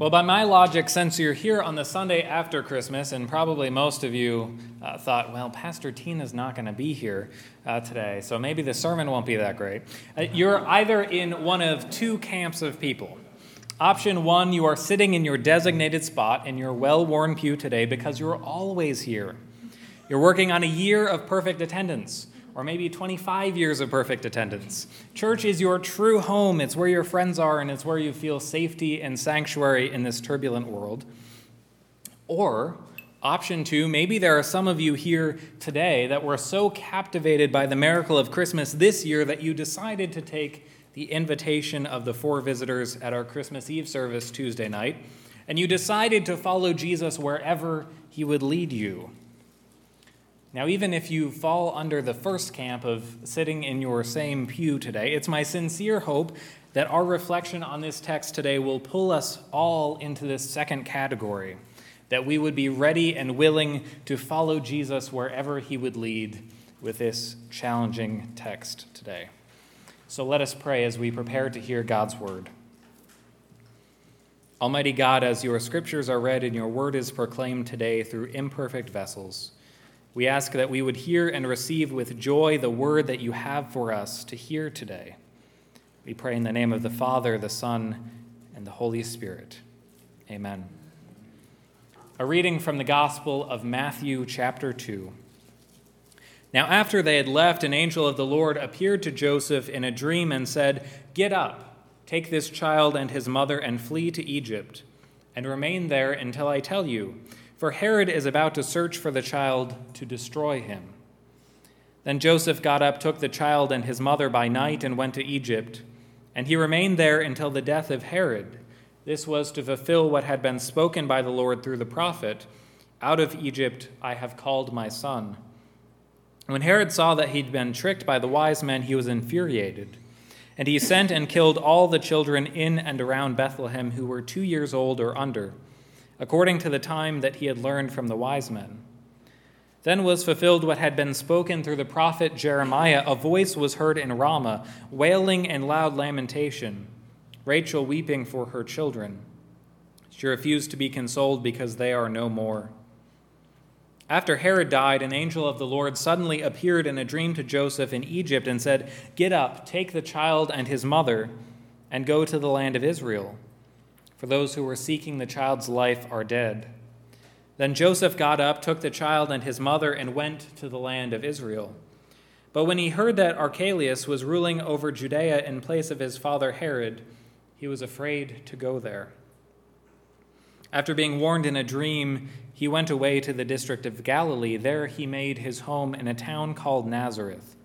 Well, by my logic, since you're here on the Sunday after Christmas, and probably most of you uh, thought, well, Pastor Tina's not going to be here uh, today, so maybe the sermon won't be that great. Uh, you're either in one of two camps of people. Option one, you are sitting in your designated spot in your well worn pew today because you're always here. You're working on a year of perfect attendance or maybe 25 years of perfect attendance. Church is your true home. It's where your friends are, and it's where you feel safety and sanctuary in this turbulent world. Or, option two, maybe there are some of you here today that were so captivated by the miracle of Christmas this year that you decided to take the invitation of the four visitors at our Christmas Eve service Tuesday night, and you decided to follow Jesus wherever he would lead you. Now, even if you fall under the first camp of sitting in your same pew today, it's my sincere hope that our reflection on this text today will pull us all into this second category, that we would be ready and willing to follow Jesus wherever he would lead with this challenging text today. So let us pray as we prepare to hear God's word. Almighty God, as your scriptures are read and your word is proclaimed today through imperfect vessels, we ask that we would hear and receive with joy the word that you have for us to hear today. We pray in the name of the Father, the Son, and the Holy Spirit. Amen. A reading from the Gospel of Matthew, chapter 2. Now, after they had left, an angel of the Lord appeared to Joseph in a dream and said, Get up, take this child and his mother, and flee to Egypt, and remain there until I tell you for Herod is about to search for the child to destroy him. Then Joseph got up, took the child and his mother by night, and went to Egypt. And he remained there until the death of Herod. This was to fulfill what had been spoken by the Lord through the prophet Out of Egypt I have called my son. When Herod saw that he'd been tricked by the wise men, he was infuriated. And he sent and killed all the children in and around Bethlehem who were two years old or under according to the time that he had learned from the wise men. Then was fulfilled what had been spoken through the prophet Jeremiah. A voice was heard in Ramah, wailing and loud lamentation, Rachel weeping for her children. She refused to be consoled because they are no more. After Herod died, an angel of the Lord suddenly appeared in a dream to Joseph in Egypt and said, Get up, take the child and his mother, and go to the land of Israel for those who were seeking the child's life are dead. Then Joseph got up, took the child and his mother, and went to the land of Israel. But when he heard that Archelaus was ruling over Judea in place of his father Herod, he was afraid to go there. After being warned in a dream, he went away to the district of Galilee. There he made his home in a town called Nazareth,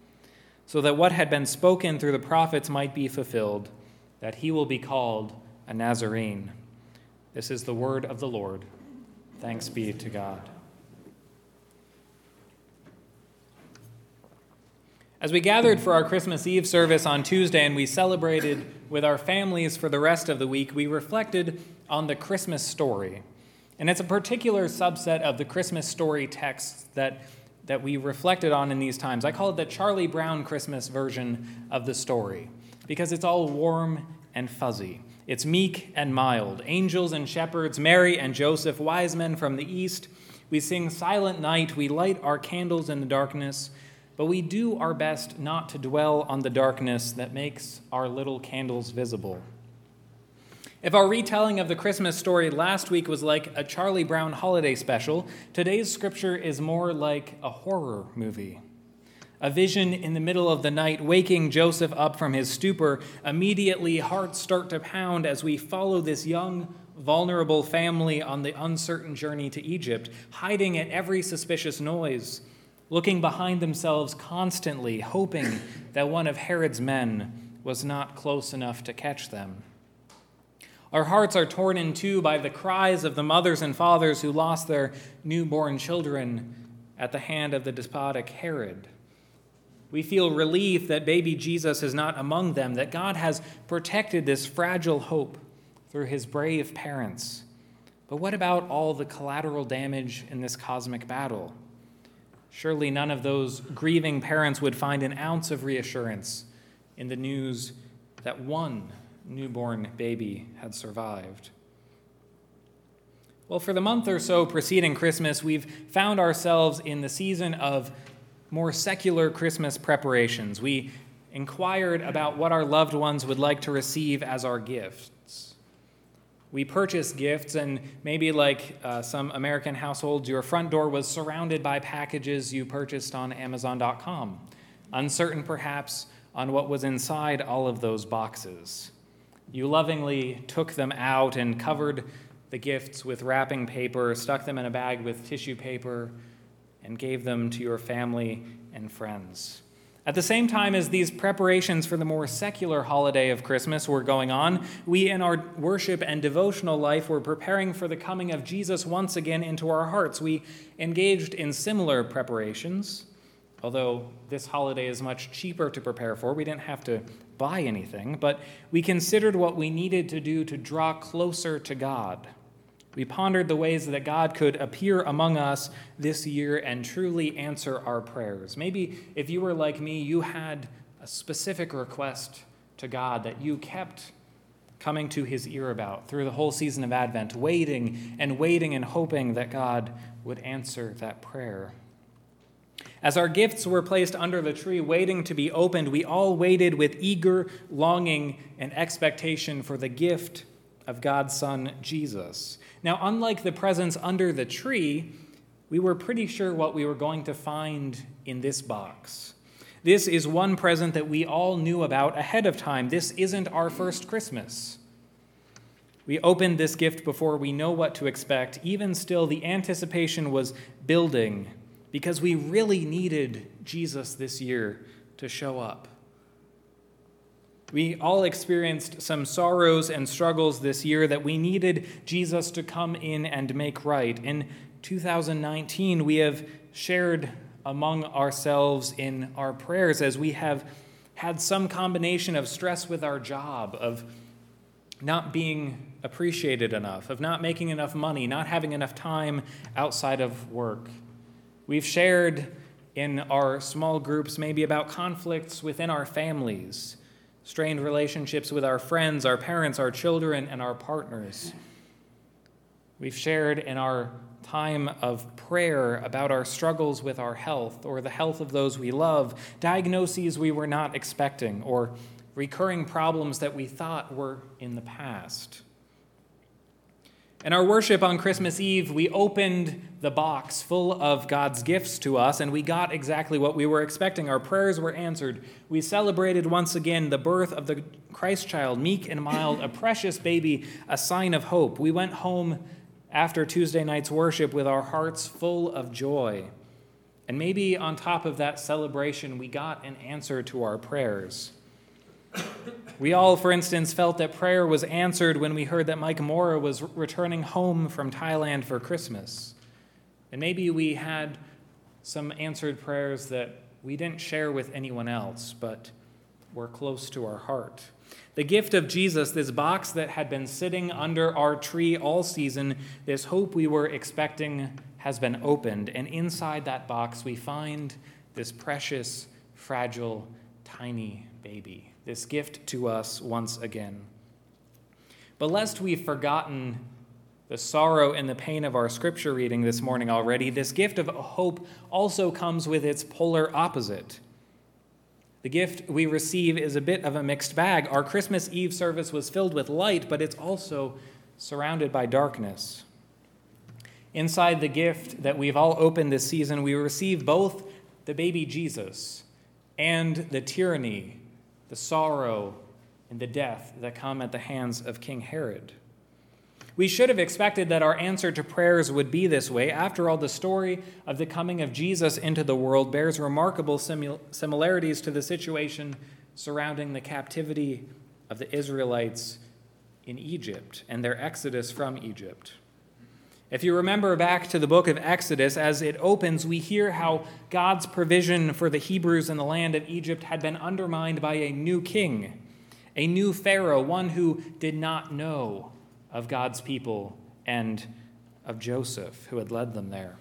so that what had been spoken through the prophets might be fulfilled, that he will be called a Nazarene. This is the word of the Lord. Thanks be to God. As we gathered for our Christmas Eve service on Tuesday and we celebrated with our families for the rest of the week, we reflected on the Christmas story. And it's a particular subset of the Christmas story texts that, that we reflected on in these times. I call it the Charlie Brown Christmas version of the story because it's all warm and fuzzy. It's meek and mild. Angels and shepherds, Mary and Joseph, wise men from the east. We sing Silent Night. We light our candles in the darkness, but we do our best not to dwell on the darkness that makes our little candles visible. If our retelling of the Christmas story last week was like a Charlie Brown holiday special, today's scripture is more like a horror movie. A vision in the middle of the night, waking Joseph up from his stupor. Immediately, hearts start to pound as we follow this young, vulnerable family on the uncertain journey to Egypt, hiding at every suspicious noise, looking behind themselves constantly, hoping that one of Herod's men was not close enough to catch them. Our hearts are torn in two by the cries of the mothers and fathers who lost their newborn children at the hand of the despotic Herod. We feel relief that baby Jesus is not among them, that God has protected this fragile hope through his brave parents. But what about all the collateral damage in this cosmic battle? Surely none of those grieving parents would find an ounce of reassurance in the news that one newborn baby had survived. Well, for the month or so preceding Christmas, we've found ourselves in the season of more secular Christmas preparations. We inquired about what our loved ones would like to receive as our gifts. We purchased gifts, and maybe like uh, some American households, your front door was surrounded by packages you purchased on Amazon.com, uncertain perhaps on what was inside all of those boxes. You lovingly took them out and covered the gifts with wrapping paper, stuck them in a bag with tissue paper, and gave them to your family and friends. At the same time as these preparations for the more secular holiday of Christmas were going on, we in our worship and devotional life were preparing for the coming of Jesus once again into our hearts. We engaged in similar preparations, although this holiday is much cheaper to prepare for. We didn't have to buy anything, but we considered what we needed to do to draw closer to God. We pondered the ways that God could appear among us this year and truly answer our prayers. Maybe if you were like me, you had a specific request to God that you kept coming to his ear about through the whole season of Advent, waiting and waiting and hoping that God would answer that prayer. As our gifts were placed under the tree, waiting to be opened, we all waited with eager longing and expectation for the gift of God's Son, Jesus. Now, unlike the presents under the tree, we were pretty sure what we were going to find in this box. This is one present that we all knew about ahead of time. This isn't our first Christmas. We opened this gift before we know what to expect. Even still, the anticipation was building because we really needed Jesus this year to show up. We all experienced some sorrows and struggles this year that we needed Jesus to come in and make right. In 2019, we have shared among ourselves in our prayers as we have had some combination of stress with our job, of not being appreciated enough, of not making enough money, not having enough time outside of work. We've shared in our small groups maybe about conflicts within our families strained relationships with our friends, our parents, our children, and our partners. We've shared in our time of prayer about our struggles with our health or the health of those we love, diagnoses we were not expecting, or recurring problems that we thought were in the past. In our worship on Christmas Eve, we opened the box full of God's gifts to us, and we got exactly what we were expecting. Our prayers were answered. We celebrated once again the birth of the Christ child, meek and mild, a precious baby, a sign of hope. We went home after Tuesday night's worship with our hearts full of joy. And maybe on top of that celebration, we got an answer to our prayers. We all, for instance, felt that prayer was answered when we heard that Mike Mora was returning home from Thailand for Christmas. And maybe we had some answered prayers that we didn't share with anyone else, but were close to our heart. The gift of Jesus, this box that had been sitting under our tree all season, this hope we were expecting, has been opened. And inside that box, we find this precious, fragile, tiny baby this gift to us once again. But lest we've forgotten the sorrow and the pain of our scripture reading this morning already, this gift of hope also comes with its polar opposite. The gift we receive is a bit of a mixed bag. Our Christmas Eve service was filled with light, but it's also surrounded by darkness. Inside the gift that we've all opened this season, we receive both the baby Jesus and the tyranny the sorrow, and the death that come at the hands of King Herod. We should have expected that our answer to prayers would be this way. After all, the story of the coming of Jesus into the world bears remarkable similarities to the situation surrounding the captivity of the Israelites in Egypt and their exodus from Egypt. If you remember back to the book of Exodus, as it opens, we hear how God's provision for the Hebrews in the land of Egypt had been undermined by a new king, a new Pharaoh, one who did not know of God's people and of Joseph, who had led them there.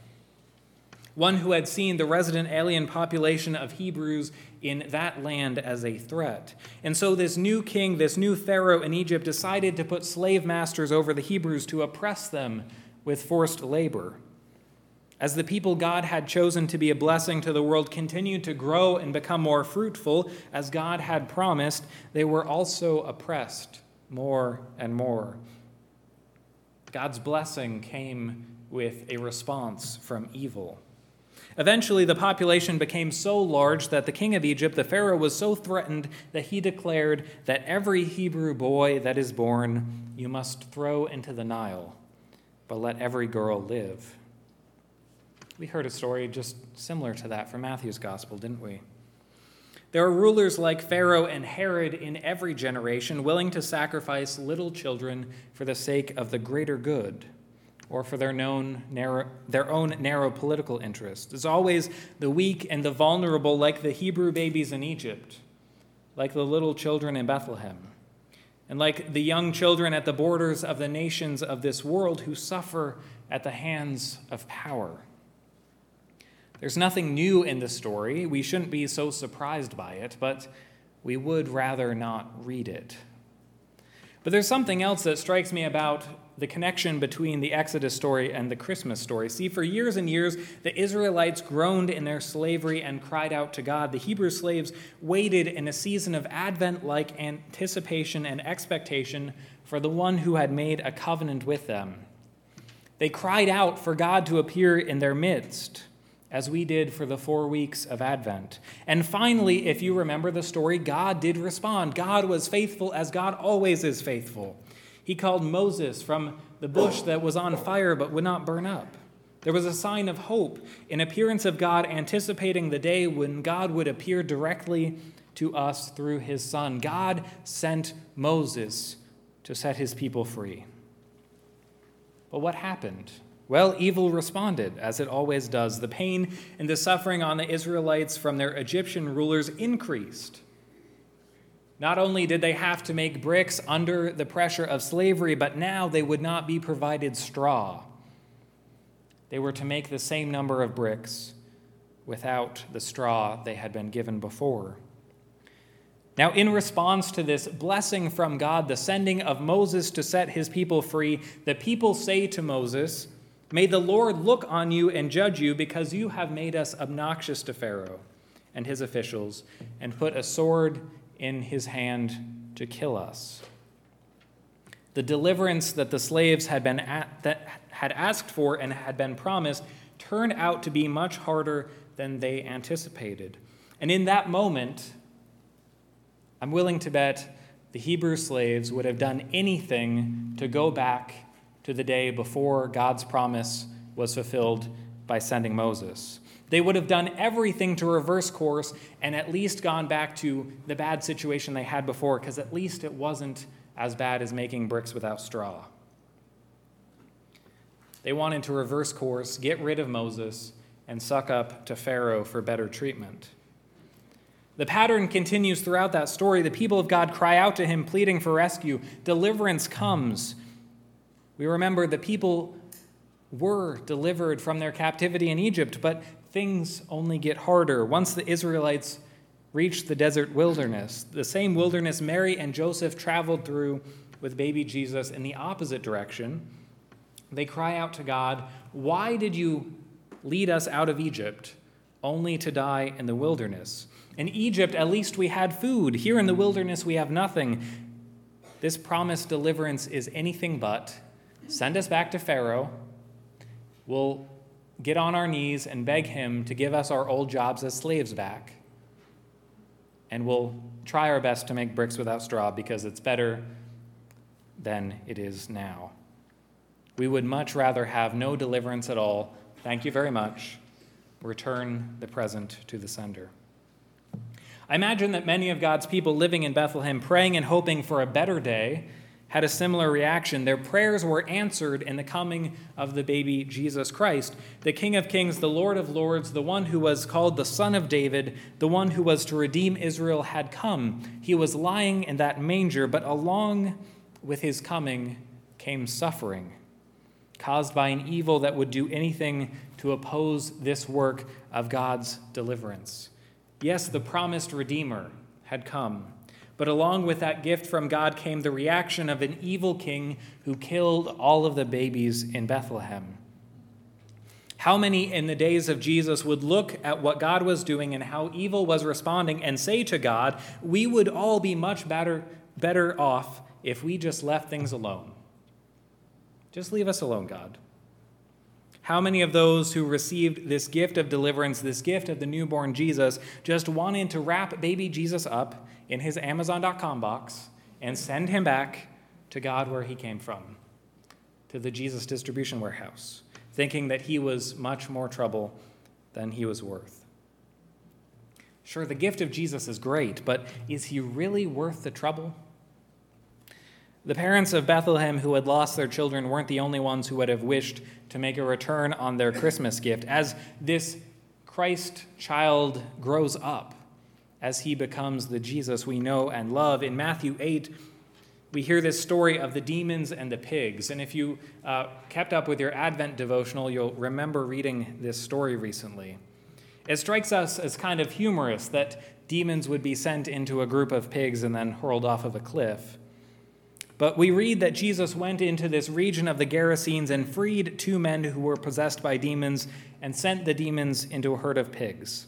One who had seen the resident alien population of Hebrews in that land as a threat. And so, this new king, this new Pharaoh in Egypt, decided to put slave masters over the Hebrews to oppress them with forced labor. As the people God had chosen to be a blessing to the world continued to grow and become more fruitful, as God had promised, they were also oppressed more and more. God's blessing came with a response from evil. Eventually, the population became so large that the king of Egypt, the Pharaoh, was so threatened that he declared that every Hebrew boy that is born you must throw into the Nile, but let every girl live. We heard a story just similar to that from Matthew's gospel, didn't we? There are rulers like Pharaoh and Herod in every generation willing to sacrifice little children for the sake of the greater good or for their, known narrow, their own narrow political interests. It's always the weak and the vulnerable, like the Hebrew babies in Egypt, like the little children in Bethlehem, and like the young children at the borders of the nations of this world who suffer at the hands of power. There's nothing new in the story. We shouldn't be so surprised by it, but we would rather not read it. But there's something else that strikes me about the connection between the Exodus story and the Christmas story. See, for years and years, the Israelites groaned in their slavery and cried out to God. The Hebrew slaves waited in a season of Advent like anticipation and expectation for the one who had made a covenant with them. They cried out for God to appear in their midst as we did for the four weeks of Advent. And finally, if you remember the story, God did respond. God was faithful as God always is faithful. He called Moses from the bush that was on fire but would not burn up. There was a sign of hope, an appearance of God anticipating the day when God would appear directly to us through his Son. God sent Moses to set his people free. But what happened? Well, evil responded, as it always does. The pain and the suffering on the Israelites from their Egyptian rulers increased. Not only did they have to make bricks under the pressure of slavery, but now they would not be provided straw. They were to make the same number of bricks without the straw they had been given before. Now, in response to this blessing from God, the sending of Moses to set his people free, the people say to Moses, May the Lord look on you and judge you because you have made us obnoxious to Pharaoh and his officials and put a sword in his hand to kill us. The deliverance that the slaves had, been at, that had asked for and had been promised turned out to be much harder than they anticipated. And in that moment, I'm willing to bet the Hebrew slaves would have done anything to go back to the day before God's promise was fulfilled by sending Moses. They would have done everything to reverse course and at least gone back to the bad situation they had before, because at least it wasn't as bad as making bricks without straw. They wanted to reverse course, get rid of Moses, and suck up to Pharaoh for better treatment. The pattern continues throughout that story. The people of God cry out to him, pleading for rescue. Deliverance comes. We remember the people were delivered from their captivity in Egypt, but things only get harder. Once the Israelites reach the desert wilderness, the same wilderness Mary and Joseph traveled through with baby Jesus in the opposite direction, they cry out to God, Why did you lead us out of Egypt only to die in the wilderness? In Egypt, at least we had food. Here in the wilderness, we have nothing. This promised deliverance is anything but. Send us back to Pharaoh we'll get on our knees and beg him to give us our old jobs as slaves back. And we'll try our best to make bricks without straw because it's better than it is now. We would much rather have no deliverance at all. Thank you very much. Return the present to the sender. I imagine that many of God's people living in Bethlehem, praying and hoping for a better day, had a similar reaction. Their prayers were answered in the coming of the baby Jesus Christ, the King of Kings, the Lord of Lords, the one who was called the Son of David, the one who was to redeem Israel, had come. He was lying in that manger, but along with his coming came suffering, caused by an evil that would do anything to oppose this work of God's deliverance. Yes, the promised Redeemer had come But along with that gift from God came the reaction of an evil king who killed all of the babies in Bethlehem. How many in the days of Jesus would look at what God was doing and how evil was responding and say to God, We would all be much better, better off if we just left things alone? Just leave us alone, God. How many of those who received this gift of deliverance, this gift of the newborn Jesus, just wanted to wrap baby Jesus up in his Amazon.com box and send him back to God where he came from, to the Jesus distribution warehouse, thinking that he was much more trouble than he was worth? Sure, the gift of Jesus is great, but is he really worth the trouble? The parents of Bethlehem who had lost their children weren't the only ones who would have wished to make a return on their Christmas gift. As this Christ child grows up, as he becomes the Jesus we know and love, in Matthew 8, we hear this story of the demons and the pigs. And if you uh, kept up with your Advent devotional, you'll remember reading this story recently. It strikes us as kind of humorous that demons would be sent into a group of pigs and then hurled off of a cliff. But we read that Jesus went into this region of the Gerasenes and freed two men who were possessed by demons and sent the demons into a herd of pigs.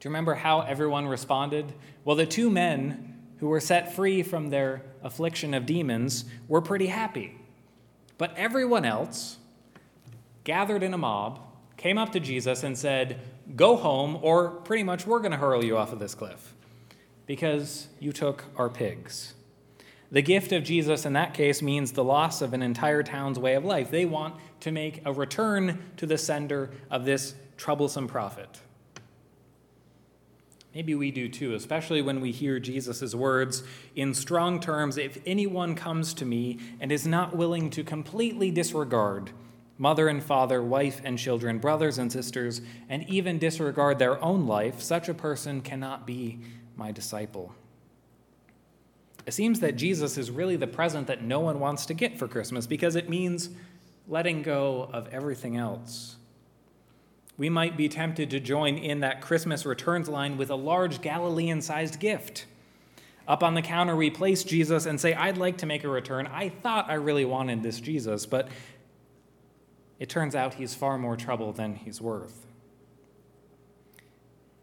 Do you remember how everyone responded? Well, the two men who were set free from their affliction of demons were pretty happy. But everyone else, gathered in a mob, came up to Jesus and said, Go home, or pretty much we're going to hurl you off of this cliff because you took our pigs. The gift of Jesus in that case means the loss of an entire town's way of life. They want to make a return to the sender of this troublesome prophet. Maybe we do too, especially when we hear Jesus' words in strong terms if anyone comes to me and is not willing to completely disregard mother and father, wife and children, brothers and sisters, and even disregard their own life, such a person cannot be my disciple. It seems that Jesus is really the present that no one wants to get for Christmas because it means letting go of everything else. We might be tempted to join in that Christmas returns line with a large Galilean sized gift. Up on the counter, we place Jesus and say, I'd like to make a return. I thought I really wanted this Jesus, but it turns out he's far more trouble than he's worth.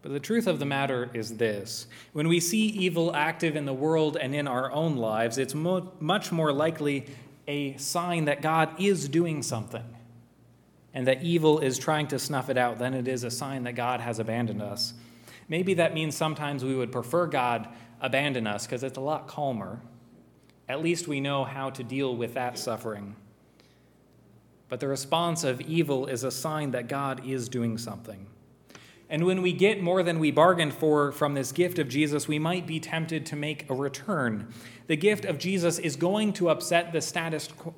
But the truth of the matter is this when we see evil active in the world and in our own lives, it's mo- much more likely a sign that God is doing something and that evil is trying to snuff it out then it is a sign that God has abandoned us. Maybe that means sometimes we would prefer God abandon us because it's a lot calmer. At least we know how to deal with that suffering. But the response of evil is a sign that God is doing something. And when we get more than we bargained for from this gift of Jesus, we might be tempted to make a return. The gift of Jesus is going to upset the status quo,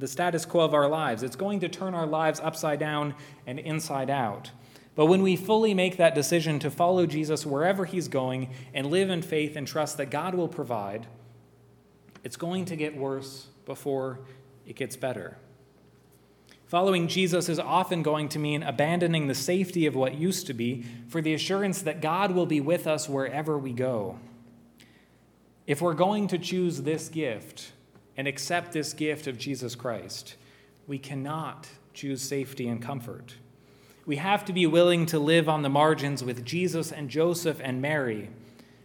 the status quo of our lives. It's going to turn our lives upside down and inside out. But when we fully make that decision to follow Jesus wherever he's going and live in faith and trust that God will provide, it's going to get worse before it gets better. Following Jesus is often going to mean abandoning the safety of what used to be for the assurance that God will be with us wherever we go. If we're going to choose this gift and accept this gift of Jesus Christ, we cannot choose safety and comfort. We have to be willing to live on the margins with Jesus and Joseph and Mary,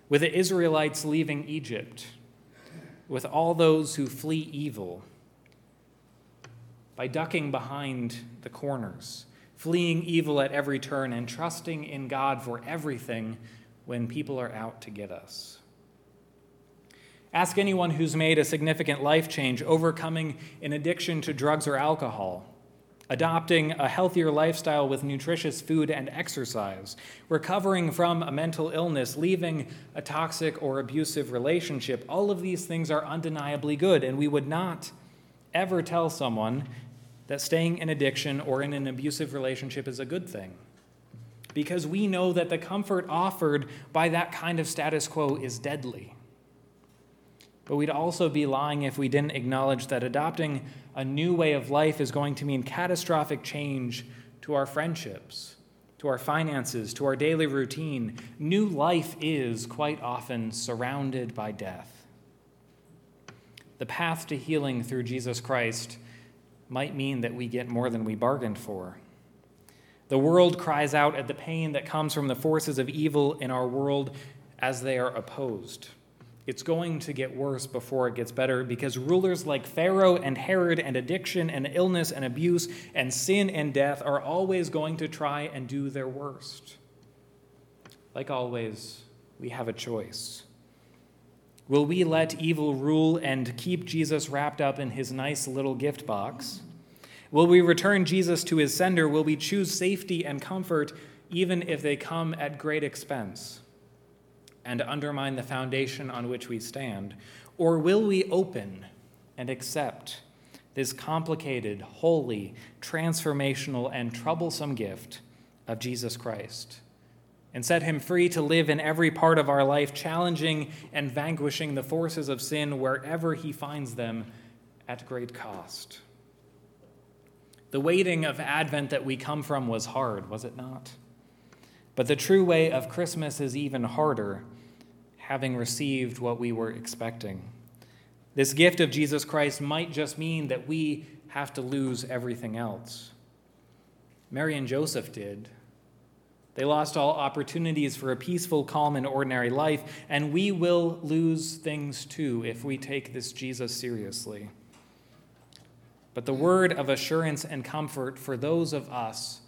with the Israelites leaving Egypt, with all those who flee evil by ducking behind the corners, fleeing evil at every turn, and trusting in God for everything when people are out to get us. Ask anyone who's made a significant life change, overcoming an addiction to drugs or alcohol, adopting a healthier lifestyle with nutritious food and exercise, recovering from a mental illness, leaving a toxic or abusive relationship. All of these things are undeniably good, and we would not ever tell someone that staying in addiction or in an abusive relationship is a good thing. Because we know that the comfort offered by that kind of status quo is deadly. But we'd also be lying if we didn't acknowledge that adopting a new way of life is going to mean catastrophic change to our friendships, to our finances, to our daily routine, new life is quite often surrounded by death. The path to healing through Jesus Christ might mean that we get more than we bargained for. The world cries out at the pain that comes from the forces of evil in our world as they are opposed. It's going to get worse before it gets better because rulers like Pharaoh and Herod and addiction and illness and abuse and sin and death are always going to try and do their worst. Like always, we have a choice. Will we let evil rule and keep Jesus wrapped up in his nice little gift box? Will we return Jesus to his sender? Will we choose safety and comfort even if they come at great expense? And undermine the foundation on which we stand? Or will we open and accept this complicated, holy, transformational, and troublesome gift of Jesus Christ? And set him free to live in every part of our life, challenging and vanquishing the forces of sin wherever he finds them at great cost. The waiting of Advent that we come from was hard, was it not? But the true way of Christmas is even harder having received what we were expecting. This gift of Jesus Christ might just mean that we have to lose everything else. Mary and Joseph did. They lost all opportunities for a peaceful, calm, and ordinary life, and we will lose things too if we take this Jesus seriously. But the word of assurance and comfort for those of us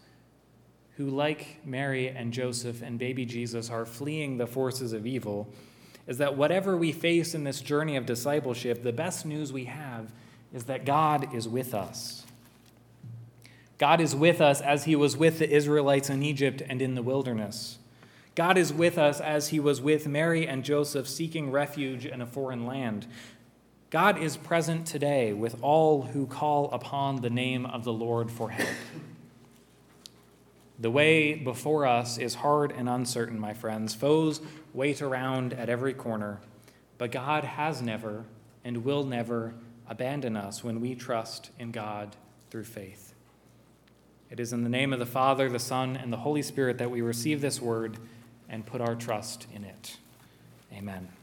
who, like Mary and Joseph and baby Jesus, are fleeing the forces of evil is that whatever we face in this journey of discipleship, the best news we have is that God is with us. God is with us as he was with the Israelites in Egypt and in the wilderness. God is with us as he was with Mary and Joseph seeking refuge in a foreign land. God is present today with all who call upon the name of the Lord for help. The way before us is hard and uncertain, my friends. Foes wait around at every corner, but God has never and will never abandon us when we trust in God through faith. It is in the name of the Father, the Son, and the Holy Spirit that we receive this word and put our trust in it. Amen.